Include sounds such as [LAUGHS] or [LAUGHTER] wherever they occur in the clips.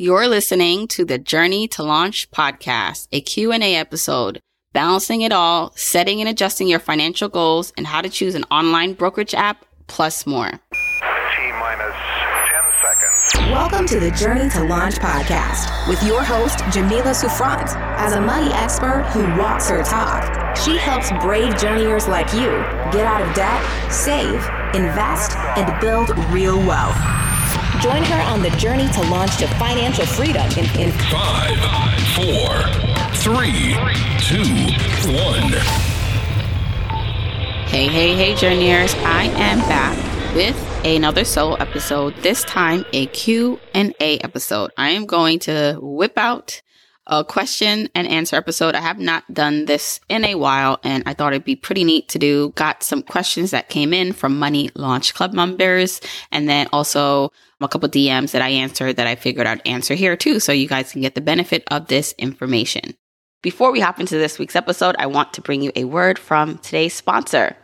You're listening to the Journey to Launch podcast, a Q&A episode, balancing it all, setting and adjusting your financial goals, and how to choose an online brokerage app, plus more. T minus 10 seconds. Welcome to the Journey to Launch podcast with your host, Jamila Souffrant. As a money expert who walks her talk, she helps brave journeyers like you get out of debt, save, invest, and build real wealth. Join her on the journey to launch to financial freedom in, in Five, four, three, two, one. Hey, hey, hey, journeyers. I am back with another solo episode, this time a Q&A episode. I am going to whip out a question and answer episode. I have not done this in a while and I thought it'd be pretty neat to do. Got some questions that came in from Money Launch Club members and then also a couple DMs that I answered that I figured I'd answer here too so you guys can get the benefit of this information. Before we hop into this week's episode, I want to bring you a word from today's sponsor.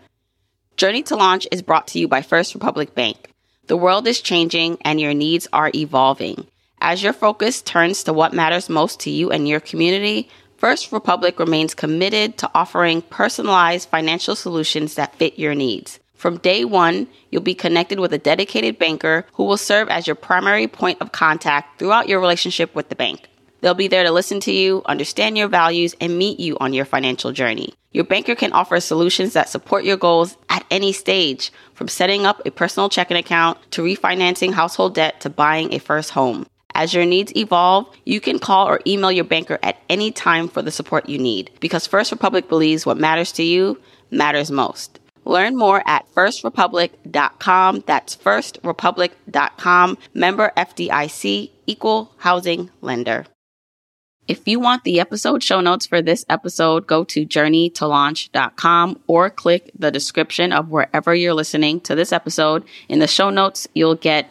Journey to Launch is brought to you by First Republic Bank. The world is changing and your needs are evolving. As your focus turns to what matters most to you and your community, First Republic remains committed to offering personalized financial solutions that fit your needs. From day one, you'll be connected with a dedicated banker who will serve as your primary point of contact throughout your relationship with the bank. They'll be there to listen to you, understand your values, and meet you on your financial journey. Your banker can offer solutions that support your goals at any stage, from setting up a personal checking account to refinancing household debt to buying a first home. As your needs evolve, you can call or email your banker at any time for the support you need because First Republic believes what matters to you matters most. Learn more at firstrepublic.com. That's firstrepublic.com. Member FDIC, equal housing lender. If you want the episode show notes for this episode, go to journeytolaunch.com or click the description of wherever you're listening to this episode. In the show notes, you'll get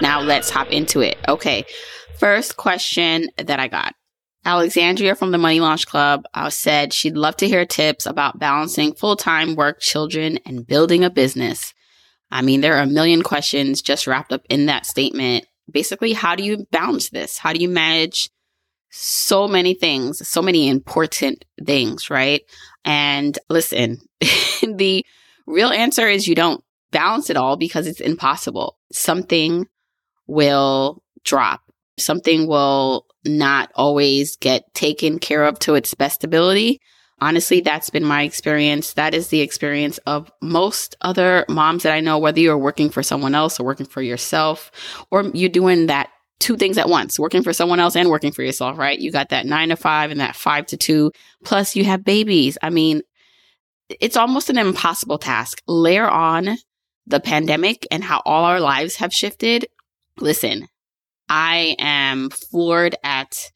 Now let's hop into it. Okay. First question that I got. Alexandria from the Money Launch Club uh, said she'd love to hear tips about balancing full time work, children, and building a business. I mean, there are a million questions just wrapped up in that statement. Basically, how do you balance this? How do you manage so many things, so many important things, right? And listen, [LAUGHS] the real answer is you don't balance it all because it's impossible. Something will drop something will not always get taken care of to its best ability. Honestly, that's been my experience. That is the experience of most other moms that I know, whether you're working for someone else or working for yourself, or you're doing that two things at once, working for someone else and working for yourself, right? You got that nine to five and that five to two, plus you have babies. I mean, it's almost an impossible task. Layer on the pandemic and how all our lives have shifted. Listen, I am floored at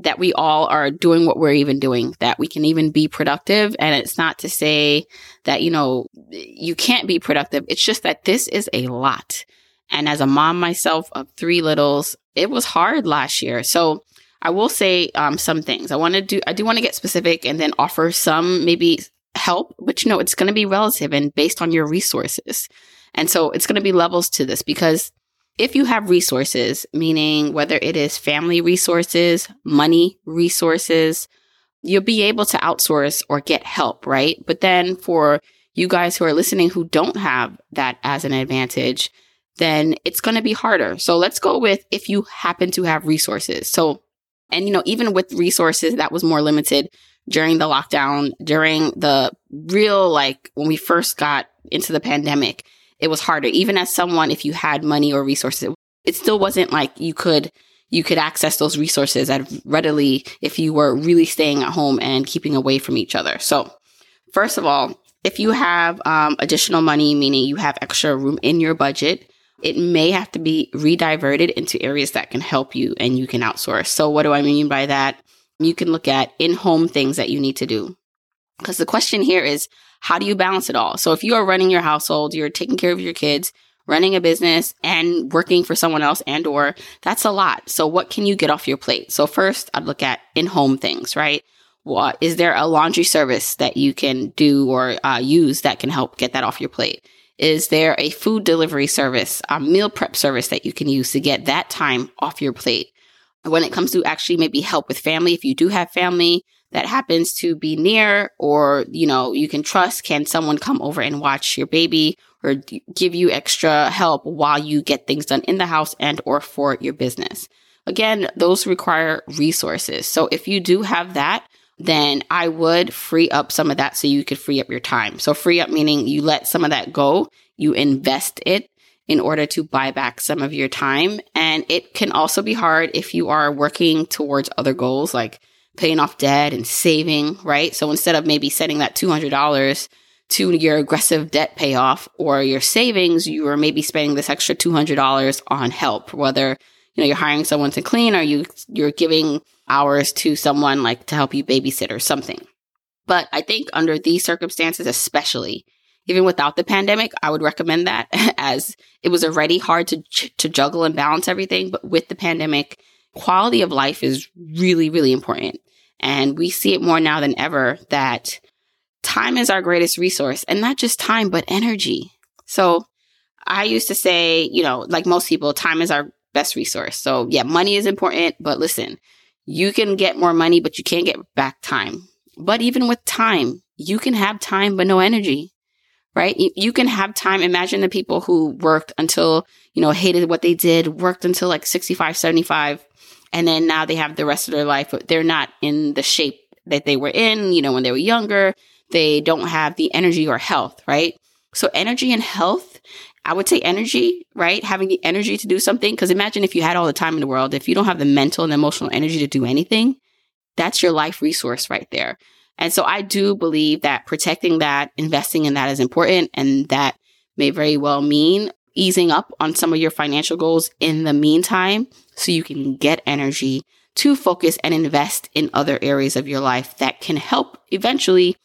that we all are doing what we're even doing, that we can even be productive. And it's not to say that, you know, you can't be productive. It's just that this is a lot. And as a mom myself of three littles, it was hard last year. So I will say um, some things. I want to do, I do want to get specific and then offer some maybe help, but you know, it's going to be relative and based on your resources. And so it's going to be levels to this because if you have resources, meaning whether it is family resources, money resources, you'll be able to outsource or get help, right? But then for you guys who are listening who don't have that as an advantage, then it's going to be harder. So let's go with if you happen to have resources. So, and you know, even with resources that was more limited during the lockdown, during the real, like when we first got into the pandemic, it was harder. Even as someone, if you had money or resources, it still wasn't like you could you could access those resources as readily if you were really staying at home and keeping away from each other. So, first of all, if you have um, additional money, meaning you have extra room in your budget, it may have to be rediverted into areas that can help you and you can outsource. So, what do I mean by that? You can look at in home things that you need to do. Because the question here is, how do you balance it all? So, if you are running your household, you're taking care of your kids, running a business and working for someone else and or that's a lot. So what can you get off your plate? So first I'd look at in-home things, right? What is there a laundry service that you can do or uh, use that can help get that off your plate? Is there a food delivery service, a meal prep service that you can use to get that time off your plate? When it comes to actually maybe help with family, if you do have family that happens to be near or, you know, you can trust, can someone come over and watch your baby or give you extra help while you get things done in the house and or for your business? Again, those require resources. So if you do have that, then I would free up some of that so you could free up your time. So free up meaning you let some of that go, you invest it in order to buy back some of your time. And it can also be hard if you are working towards other goals like paying off debt and saving, right? So instead of maybe setting that $200 to your aggressive debt payoff or your savings, you are maybe spending this extra $200 on help, whether you know, you're hiring someone to clean or you, you're giving hours to someone like to help you babysit or something. But I think under these circumstances, especially even without the pandemic, I would recommend that [LAUGHS] as it was already hard to, to juggle and balance everything. But with the pandemic, quality of life is really, really important. And we see it more now than ever that time is our greatest resource and not just time, but energy. So I used to say, you know, like most people, time is our best resource. So yeah, money is important, but listen, you can get more money, but you can't get back time. But even with time, you can have time, but no energy, right? You can have time. Imagine the people who worked until, you know, hated what they did, worked until like 65, 75, and then now they have the rest of their life, but they're not in the shape that they were in, you know, when they were younger. They don't have the energy or health, right? So energy and health I would say energy, right? Having the energy to do something. Because imagine if you had all the time in the world, if you don't have the mental and emotional energy to do anything, that's your life resource right there. And so I do believe that protecting that, investing in that is important. And that may very well mean easing up on some of your financial goals in the meantime so you can get energy to focus and invest in other areas of your life that can help eventually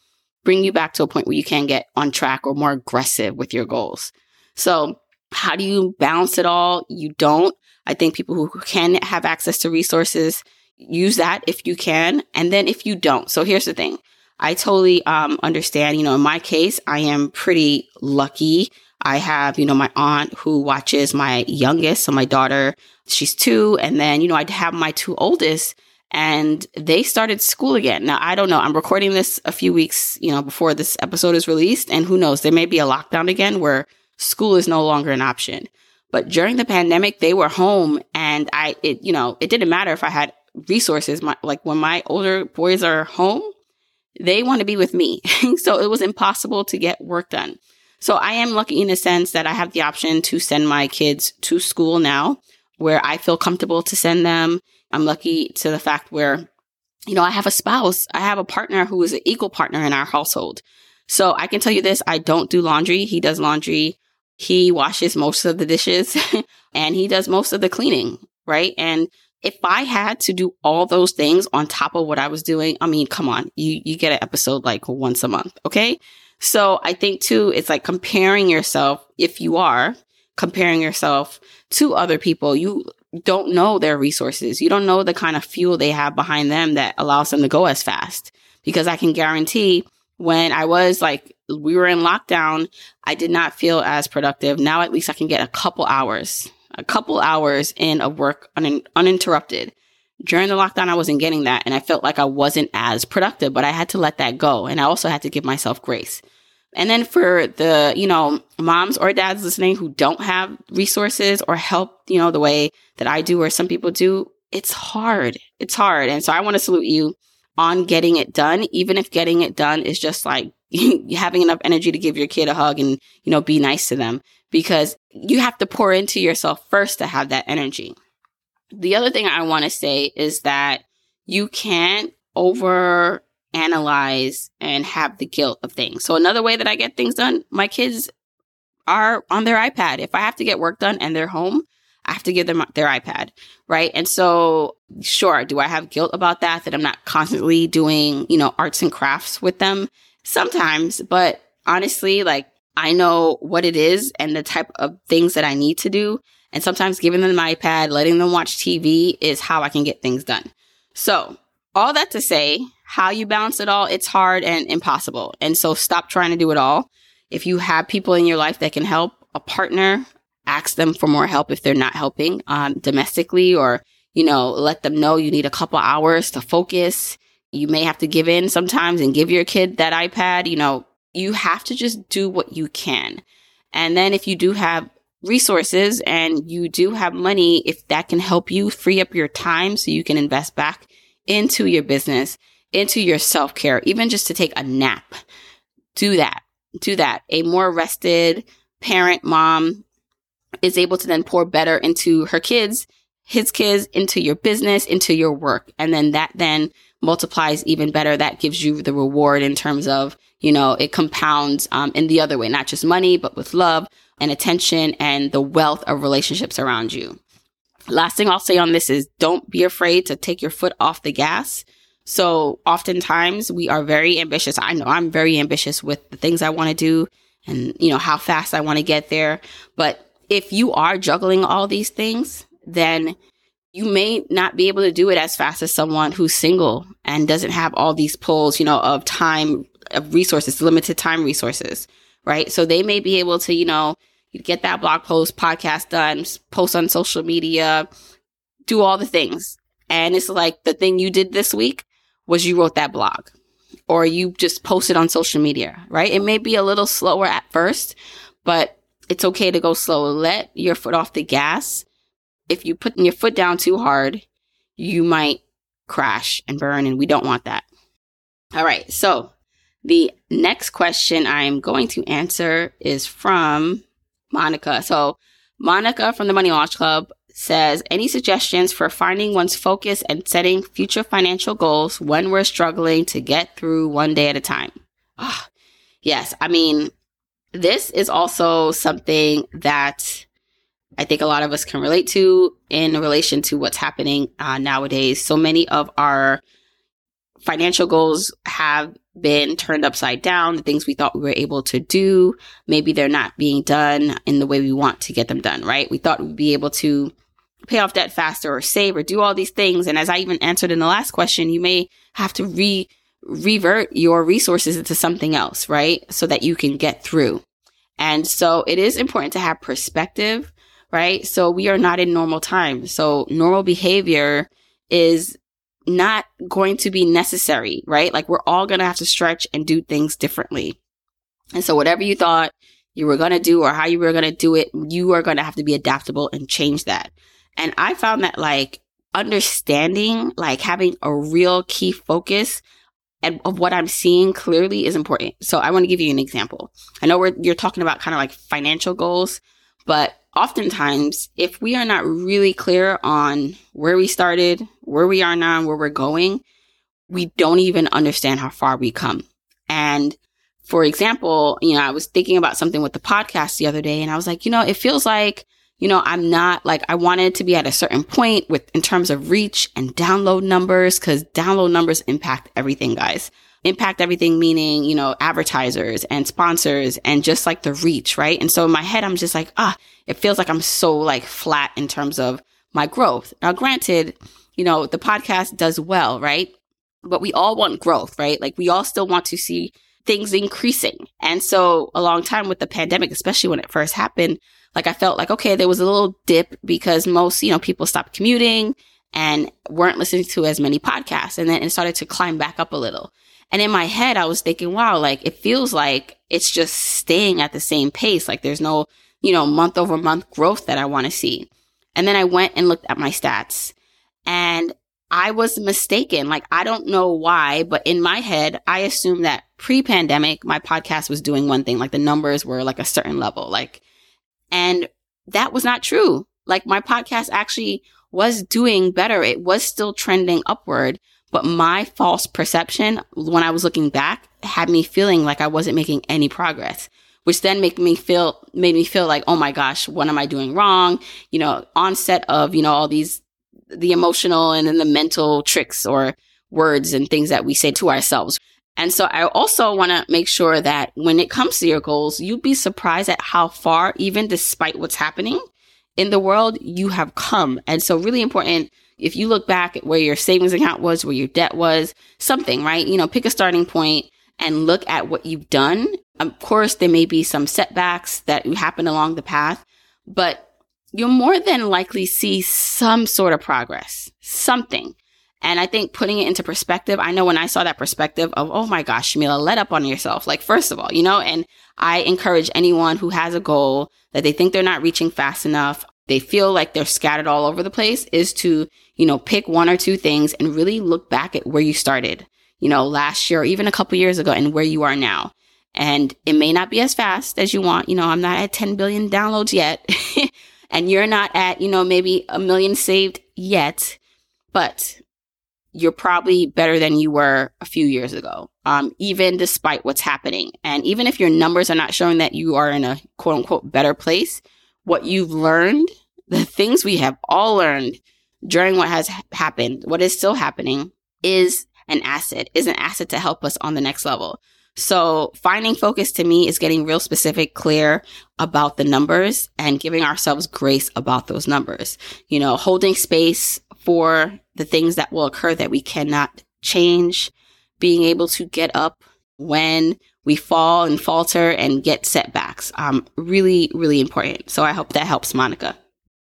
bring you back to a point where you can get on track or more aggressive with your goals. So how do you balance it all? You don't. I think people who can have access to resources use that if you can. And then if you don't. So here's the thing. I totally um, understand, you know, in my case, I am pretty lucky. I have, you know, my aunt who watches my youngest. So my daughter, she's two. And then, you know, I'd have my two oldest and they started school again. Now, I don't know. I'm recording this a few weeks, you know, before this episode is released. And who knows, there may be a lockdown again where school is no longer an option. But during the pandemic, they were home and I, it, you know, it didn't matter if I had resources. My, like when my older boys are home, they want to be with me. [LAUGHS] so it was impossible to get work done. So I am lucky in a sense that I have the option to send my kids to school now where I feel comfortable to send them. I'm lucky to the fact where, you know, I have a spouse. I have a partner who is an equal partner in our household. So I can tell you this. I don't do laundry. He does laundry. He washes most of the dishes [LAUGHS] and he does most of the cleaning, right? And if I had to do all those things on top of what I was doing, I mean, come on, you, you get an episode like once a month. Okay. So I think too, it's like comparing yourself. If you are comparing yourself to other people, you don't know their resources. You don't know the kind of fuel they have behind them that allows them to go as fast because I can guarantee when I was like, we were in lockdown, I did not feel as productive. Now at least I can get a couple hours, a couple hours in of work un- uninterrupted. During the lockdown, I wasn't getting that and I felt like I wasn't as productive, but I had to let that go. And I also had to give myself grace. And then for the, you know, moms or dads listening who don't have resources or help, you know, the way that I do or some people do, it's hard. It's hard. And so I want to salute you on getting it done, even if getting it done is just like [LAUGHS] having enough energy to give your kid a hug and, you know, be nice to them because you have to pour into yourself first to have that energy. The other thing I want to say is that you can't over analyze and have the guilt of things. So another way that I get things done, my kids are on their iPad. If I have to get work done and they're home, I have to give them their iPad, right? And so, sure, do I have guilt about that? That I'm not constantly doing, you know, arts and crafts with them? Sometimes, but honestly, like I know what it is and the type of things that I need to do. And sometimes giving them my iPad, letting them watch TV is how I can get things done. So, all that to say, how you balance it all, it's hard and impossible. And so stop trying to do it all. If you have people in your life that can help, a partner, ask them for more help if they're not helping um, domestically or, you know, let them know you need a couple hours to focus. You may have to give in sometimes and give your kid that iPad. You know, you have to just do what you can. And then if you do have resources and you do have money, if that can help you free up your time so you can invest back into your business, into your self care, even just to take a nap, do that. Do that. A more rested parent, mom is able to then pour better into her kids, his kids, into your business, into your work. And then that then multiplies even better. That gives you the reward in terms of, you know, it compounds um, in the other way, not just money, but with love and attention and the wealth of relationships around you. Last thing I'll say on this is don't be afraid to take your foot off the gas. So oftentimes we are very ambitious. I know I'm very ambitious with the things I want to do and, you know, how fast I want to get there. But if you are juggling all these things, then you may not be able to do it as fast as someone who's single and doesn't have all these pulls, you know, of time, of resources, limited time resources, right? So they may be able to, you know, get that blog post, podcast done, post on social media, do all the things. And it's like the thing you did this week was you wrote that blog or you just posted on social media, right? It may be a little slower at first, but it's okay to go slow. Let your foot off the gas if you put your foot down too hard, you might crash and burn, and we don't want that. All right, so the next question I'm going to answer is from Monica. So, Monica from the Money Launch Club says, Any suggestions for finding one's focus and setting future financial goals when we're struggling to get through one day at a time? Oh, yes, I mean, this is also something that I think a lot of us can relate to in relation to what's happening uh, nowadays. So many of our financial goals have been turned upside down. The things we thought we were able to do, maybe they're not being done in the way we want to get them done, right? We thought we'd be able to pay off debt faster or save or do all these things. And as I even answered in the last question, you may have to re revert your resources into something else, right? So that you can get through. And so it is important to have perspective right? So we are not in normal times. So normal behavior is not going to be necessary, right? Like we're all going to have to stretch and do things differently. And so whatever you thought you were going to do or how you were going to do it, you are going to have to be adaptable and change that. And I found that like understanding, like having a real key focus and of what I'm seeing clearly is important. So I want to give you an example. I know we're, you're talking about kind of like financial goals, but oftentimes, if we are not really clear on where we started, where we are now, and where we're going, we don't even understand how far we come. And for example, you know, I was thinking about something with the podcast the other day and I was like, you know, it feels like, you know, I'm not like I wanted to be at a certain point with in terms of reach and download numbers because download numbers impact everything, guys impact everything, meaning, you know, advertisers and sponsors and just like the reach, right? And so in my head, I'm just like, ah, it feels like I'm so like flat in terms of my growth. Now, granted, you know, the podcast does well, right? But we all want growth, right? Like we all still want to see things increasing. And so a long time with the pandemic, especially when it first happened, like I felt like, okay, there was a little dip because most, you know, people stopped commuting and weren't listening to as many podcasts. And then it started to climb back up a little. And in my head, I was thinking, wow, like it feels like it's just staying at the same pace. Like there's no, you know, month over month growth that I want to see. And then I went and looked at my stats and I was mistaken. Like, I don't know why, but in my head, I assumed that pre pandemic, my podcast was doing one thing, like the numbers were like a certain level. Like, and that was not true. Like, my podcast actually was doing better. It was still trending upward, but my false perception when I was looking back had me feeling like I wasn't making any progress, which then make me feel, made me feel like, oh my gosh, what am I doing wrong? You know, onset of, you know, all these, the emotional and then the mental tricks or words and things that we say to ourselves. And so I also want to make sure that when it comes to your goals, you'd be surprised at how far, even despite what's happening in the world, you have come. And so really important. If you look back at where your savings account was, where your debt was, something, right? You know, pick a starting point and look at what you've done. Of course, there may be some setbacks that happen along the path, but you'll more than likely see some sort of progress, something. And I think putting it into perspective, I know when I saw that perspective of, oh my gosh, Jamila, let up on yourself. Like, first of all, you know, and I encourage anyone who has a goal that they think they're not reaching fast enough, they feel like they're scattered all over the place, is to, you know, pick one or two things and really look back at where you started, you know, last year or even a couple years ago and where you are now. And it may not be as fast as you want. You know, I'm not at 10 billion downloads yet. [LAUGHS] and you're not at, you know, maybe a million saved yet. But you're probably better than you were a few years ago, um, even despite what's happening. And even if your numbers are not showing that you are in a quote unquote better place, what you've learned, the things we have all learned during what has happened, what is still happening is an asset, is an asset to help us on the next level. So finding focus to me is getting real specific, clear about the numbers and giving ourselves grace about those numbers. You know, holding space for the things that will occur that we cannot change, being able to get up when we fall and falter and get setbacks. Um, really, really important. So I hope that helps Monica.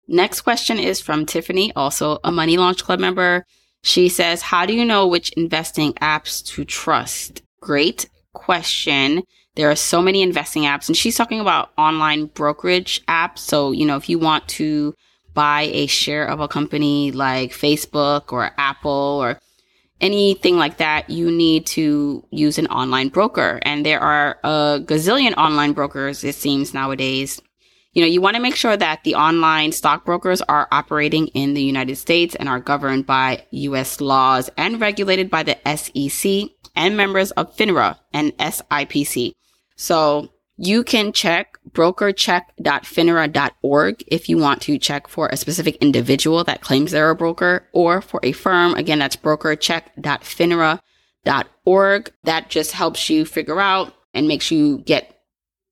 Next question is from Tiffany, also a Money Launch Club member. She says, How do you know which investing apps to trust? Great question. There are so many investing apps, and she's talking about online brokerage apps. So, you know, if you want to buy a share of a company like Facebook or Apple or anything like that, you need to use an online broker. And there are a gazillion online brokers, it seems nowadays. You know, you want to make sure that the online stockbrokers are operating in the United States and are governed by US laws and regulated by the SEC and members of FINRA and SIPC. So you can check brokercheck.finra.org if you want to check for a specific individual that claims they're a broker or for a firm. Again, that's brokercheck.finra.org. That just helps you figure out and makes you get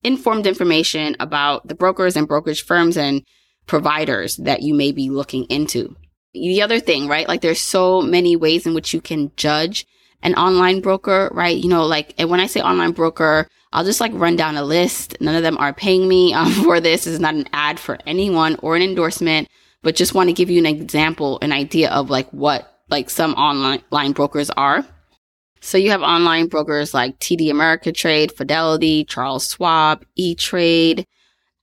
informed information about the brokers and brokerage firms and providers that you may be looking into. The other thing, right? Like there's so many ways in which you can judge an online broker, right? You know, like, and when I say online broker, I'll just like run down a list. None of them are paying me um, [LAUGHS] for this. This is not an ad for anyone or an endorsement, but just want to give you an example, an idea of like what like some online brokers are. So you have online brokers like TD Ameritrade, Fidelity, Charles Schwab, E-Trade,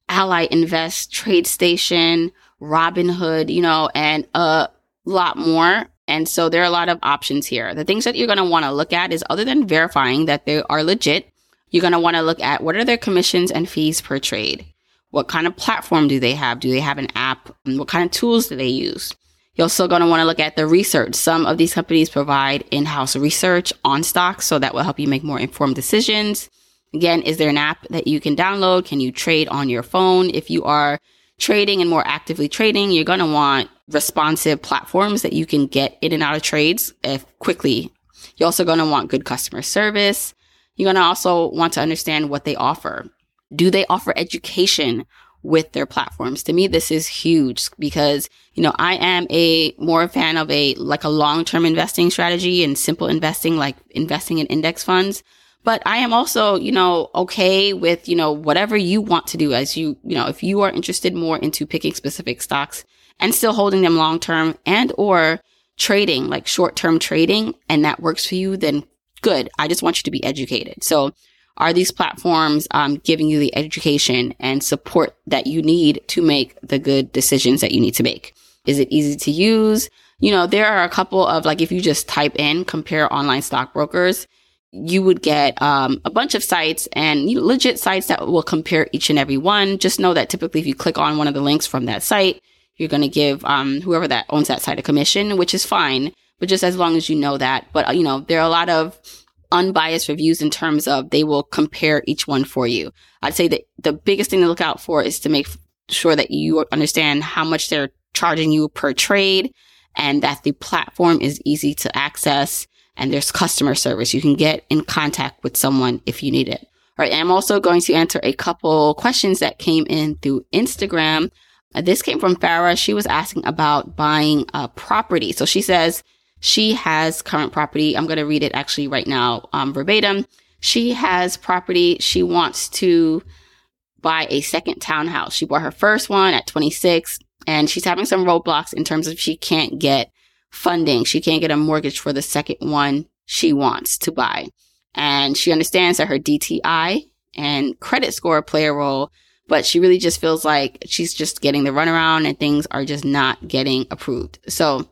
Ally Invest, TradeStation, Robinhood, you know, and a lot more. And so there are a lot of options here. The things that you're going to want to look at is other than verifying that they are legit, you're going to want to look at what are their commissions and fees per trade? What kind of platform do they have? Do they have an app? And what kind of tools do they use? You're also going to want to look at the research. Some of these companies provide in-house research on stocks, so that will help you make more informed decisions. Again, is there an app that you can download? Can you trade on your phone? If you are trading and more actively trading, you're going to want responsive platforms that you can get in and out of trades if quickly. You're also going to want good customer service. You're going to also want to understand what they offer. Do they offer education with their platforms? To me, this is huge because, you know, I am a more fan of a, like a long-term investing strategy and simple investing, like investing in index funds. But I am also, you know, okay with, you know, whatever you want to do as you, you know, if you are interested more into picking specific stocks and still holding them long term and or trading, like short term trading, and that works for you, then good. I just want you to be educated. So are these platforms um, giving you the education and support that you need to make the good decisions that you need to make? Is it easy to use? You know, there are a couple of like, if you just type in compare online stockbrokers, you would get um, a bunch of sites and legit sites that will compare each and every one. Just know that typically if you click on one of the links from that site, you're going to give um, whoever that owns that site a commission, which is fine. But just as long as you know that. But, uh, you know, there are a lot of unbiased reviews in terms of they will compare each one for you. I'd say that the biggest thing to look out for is to make sure that you understand how much they're charging you per trade and that the platform is easy to access and there's customer service. You can get in contact with someone if you need it. All right. I'm also going to answer a couple questions that came in through Instagram. This came from Farah. She was asking about buying a property. So she says she has current property. I'm going to read it actually right now, um, verbatim. She has property. She wants to buy a second townhouse. She bought her first one at 26 and she's having some roadblocks in terms of she can't get funding. She can't get a mortgage for the second one she wants to buy. And she understands that her DTI and credit score play a role, but she really just feels like she's just getting the runaround and things are just not getting approved. So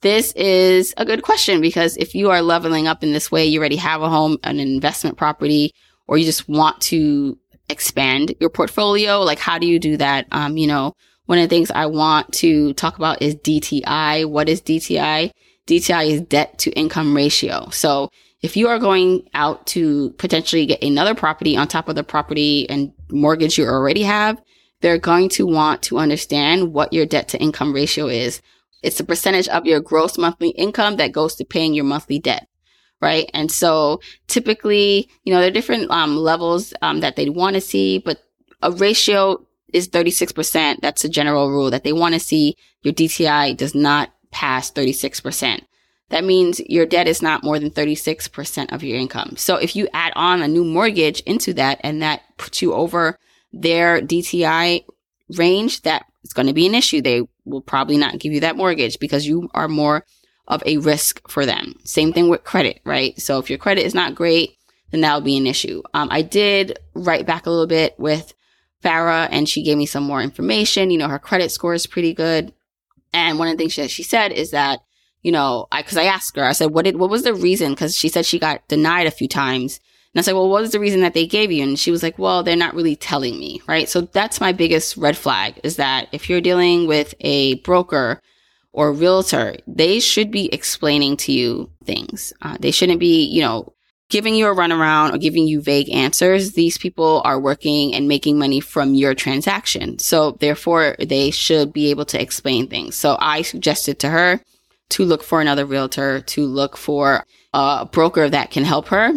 this is a good question because if you are leveling up in this way, you already have a home, an investment property, or you just want to expand your portfolio. Like, how do you do that? Um, you know, one of the things I want to talk about is DTI. What is DTI? DTI is debt to income ratio. So if you are going out to potentially get another property on top of the property and mortgage you already have, they're going to want to understand what your debt to income ratio is. It's the percentage of your gross monthly income that goes to paying your monthly debt. Right. And so typically, you know, there are different um, levels um, that they want to see, but a ratio is 36%. That's a general rule that they want to see your DTI does not pass 36%. That means your debt is not more than 36% of your income. So if you add on a new mortgage into that and that puts you over their DTI range, that is going to be an issue. They will probably not give you that mortgage because you are more of a risk for them. Same thing with credit, right? So if your credit is not great, then that'll be an issue. Um, I did write back a little bit with Farah and she gave me some more information. You know, her credit score is pretty good. And one of the things that she said is that, you know, I, cause I asked her, I said, what did, what was the reason? Cause she said she got denied a few times. And I said, well, what was the reason that they gave you? And she was like, well, they're not really telling me, right? So that's my biggest red flag is that if you're dealing with a broker or realtor, they should be explaining to you things. Uh, they shouldn't be, you know, giving you a runaround or giving you vague answers. These people are working and making money from your transaction. So therefore they should be able to explain things. So I suggested to her to look for another realtor, to look for a broker that can help her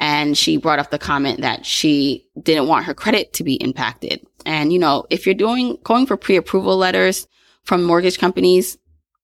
and she brought up the comment that she didn't want her credit to be impacted. And, you know, if you're doing, going for pre-approval letters from mortgage companies,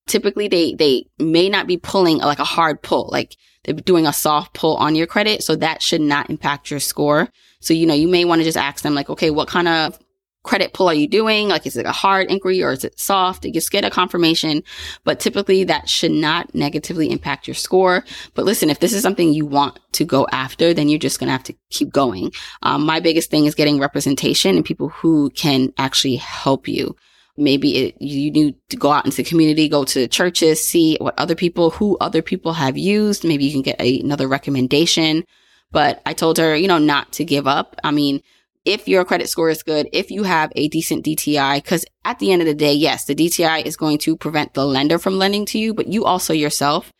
typically they, they may not be pulling like a hard pull, like they're doing a soft pull on your credit. So that should not impact your score. So, you know, you may want to just ask them like, okay, what kind of credit pull are you doing? Like, is it a hard inquiry or is it soft? You just get a confirmation, but typically that should not negatively impact your score. But listen, if this is something you want to go after, then you're just going to have to keep going. Um, my biggest thing is getting representation and people who can actually help you. Maybe it, you need to go out into the community, go to churches, see what other people, who other people have used. Maybe you can get a, another recommendation. But I told her, you know, not to give up. I mean, if your credit score is good, if you have a decent DTI, because at the end of the day, yes, the DTI is going to prevent the lender from lending to you, but you also yourself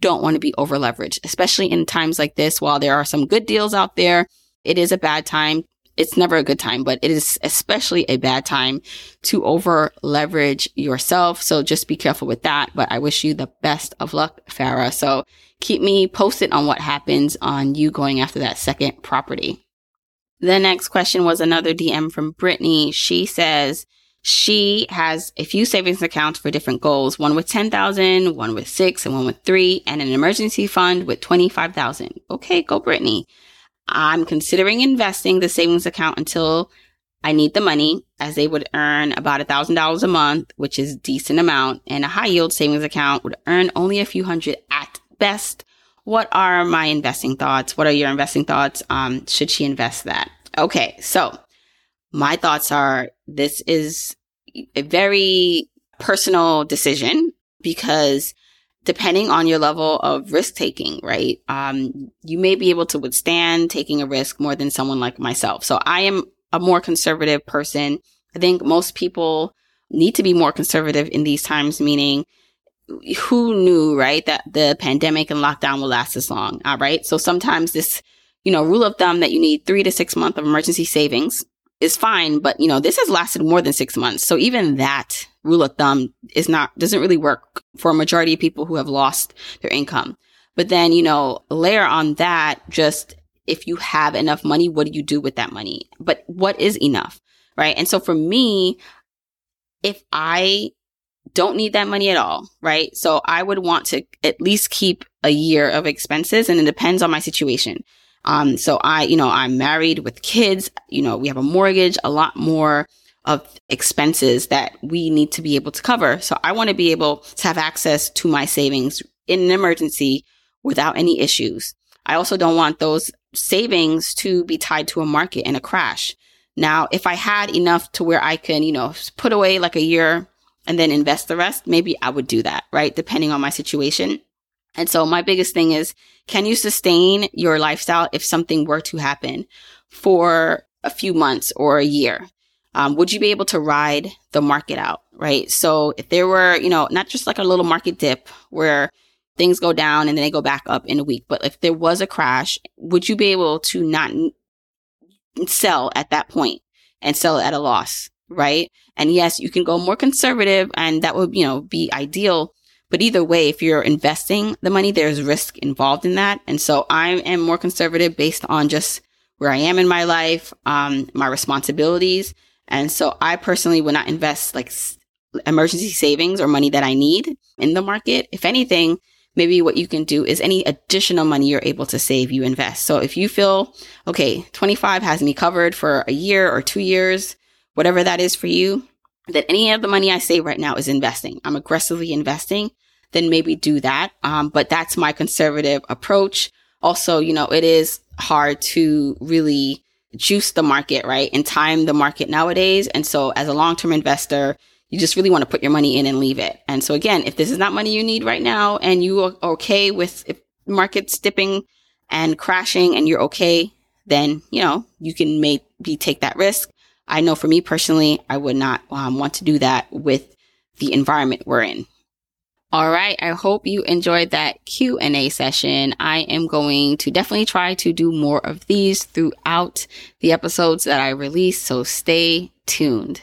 don't want to be over leveraged, especially in times like this. While there are some good deals out there, it is a bad time. It's never a good time, but it is especially a bad time to over leverage yourself. So just be careful with that. But I wish you the best of luck, Farah. So keep me posted on what happens on you going after that second property. The next question was another DM from Brittany. She says she has a few savings accounts for different goals, one with 10,000, one with six, and one with three, and an emergency fund with 25,000. Okay, go Brittany. I'm considering investing the savings account until I need the money as they would earn about a thousand dollars a month, which is decent amount. And a high yield savings account would earn only a few hundred at best what are my investing thoughts? What are your investing thoughts? Um, should she invest that? Okay. So my thoughts are this is a very personal decision because depending on your level of risk taking, right? Um, you may be able to withstand taking a risk more than someone like myself. So I am a more conservative person. I think most people need to be more conservative in these times, meaning who knew, right, that the pandemic and lockdown will last this long? All right. So sometimes this, you know, rule of thumb that you need three to six months of emergency savings is fine, but you know, this has lasted more than six months. So even that rule of thumb is not, doesn't really work for a majority of people who have lost their income. But then, you know, layer on that, just if you have enough money, what do you do with that money? But what is enough? Right. And so for me, if I don't need that money at all, right? So I would want to at least keep a year of expenses and it depends on my situation. Um, so I, you know, I'm married with kids, you know, we have a mortgage, a lot more of expenses that we need to be able to cover. So I want to be able to have access to my savings in an emergency without any issues. I also don't want those savings to be tied to a market and a crash. Now, if I had enough to where I can, you know, put away like a year and then invest the rest, maybe I would do that, right? Depending on my situation. And so my biggest thing is, can you sustain your lifestyle if something were to happen for a few months or a year? Um, would you be able to ride the market out? Right. So if there were, you know, not just like a little market dip where things go down and then they go back up in a week, but if there was a crash, would you be able to not sell at that point and sell at a loss? Right. And yes, you can go more conservative and that would, you know, be ideal. But either way, if you're investing the money, there's risk involved in that. And so I am more conservative based on just where I am in my life, um, my responsibilities. And so I personally would not invest like emergency savings or money that I need in the market. If anything, maybe what you can do is any additional money you're able to save, you invest. So if you feel, okay, 25 has me covered for a year or two years, whatever that is for you, that any of the money I save right now is investing. I'm aggressively investing, then maybe do that. Um, but that's my conservative approach. Also, you know, it is hard to really juice the market, right? And time the market nowadays. And so as a long-term investor, you just really want to put your money in and leave it. And so again, if this is not money you need right now and you are okay with markets dipping and crashing and you're okay, then, you know, you can maybe take that risk. I know for me personally, I would not um, want to do that with the environment we're in. All right. I hope you enjoyed that Q&A session. I am going to definitely try to do more of these throughout the episodes that I release. So stay tuned.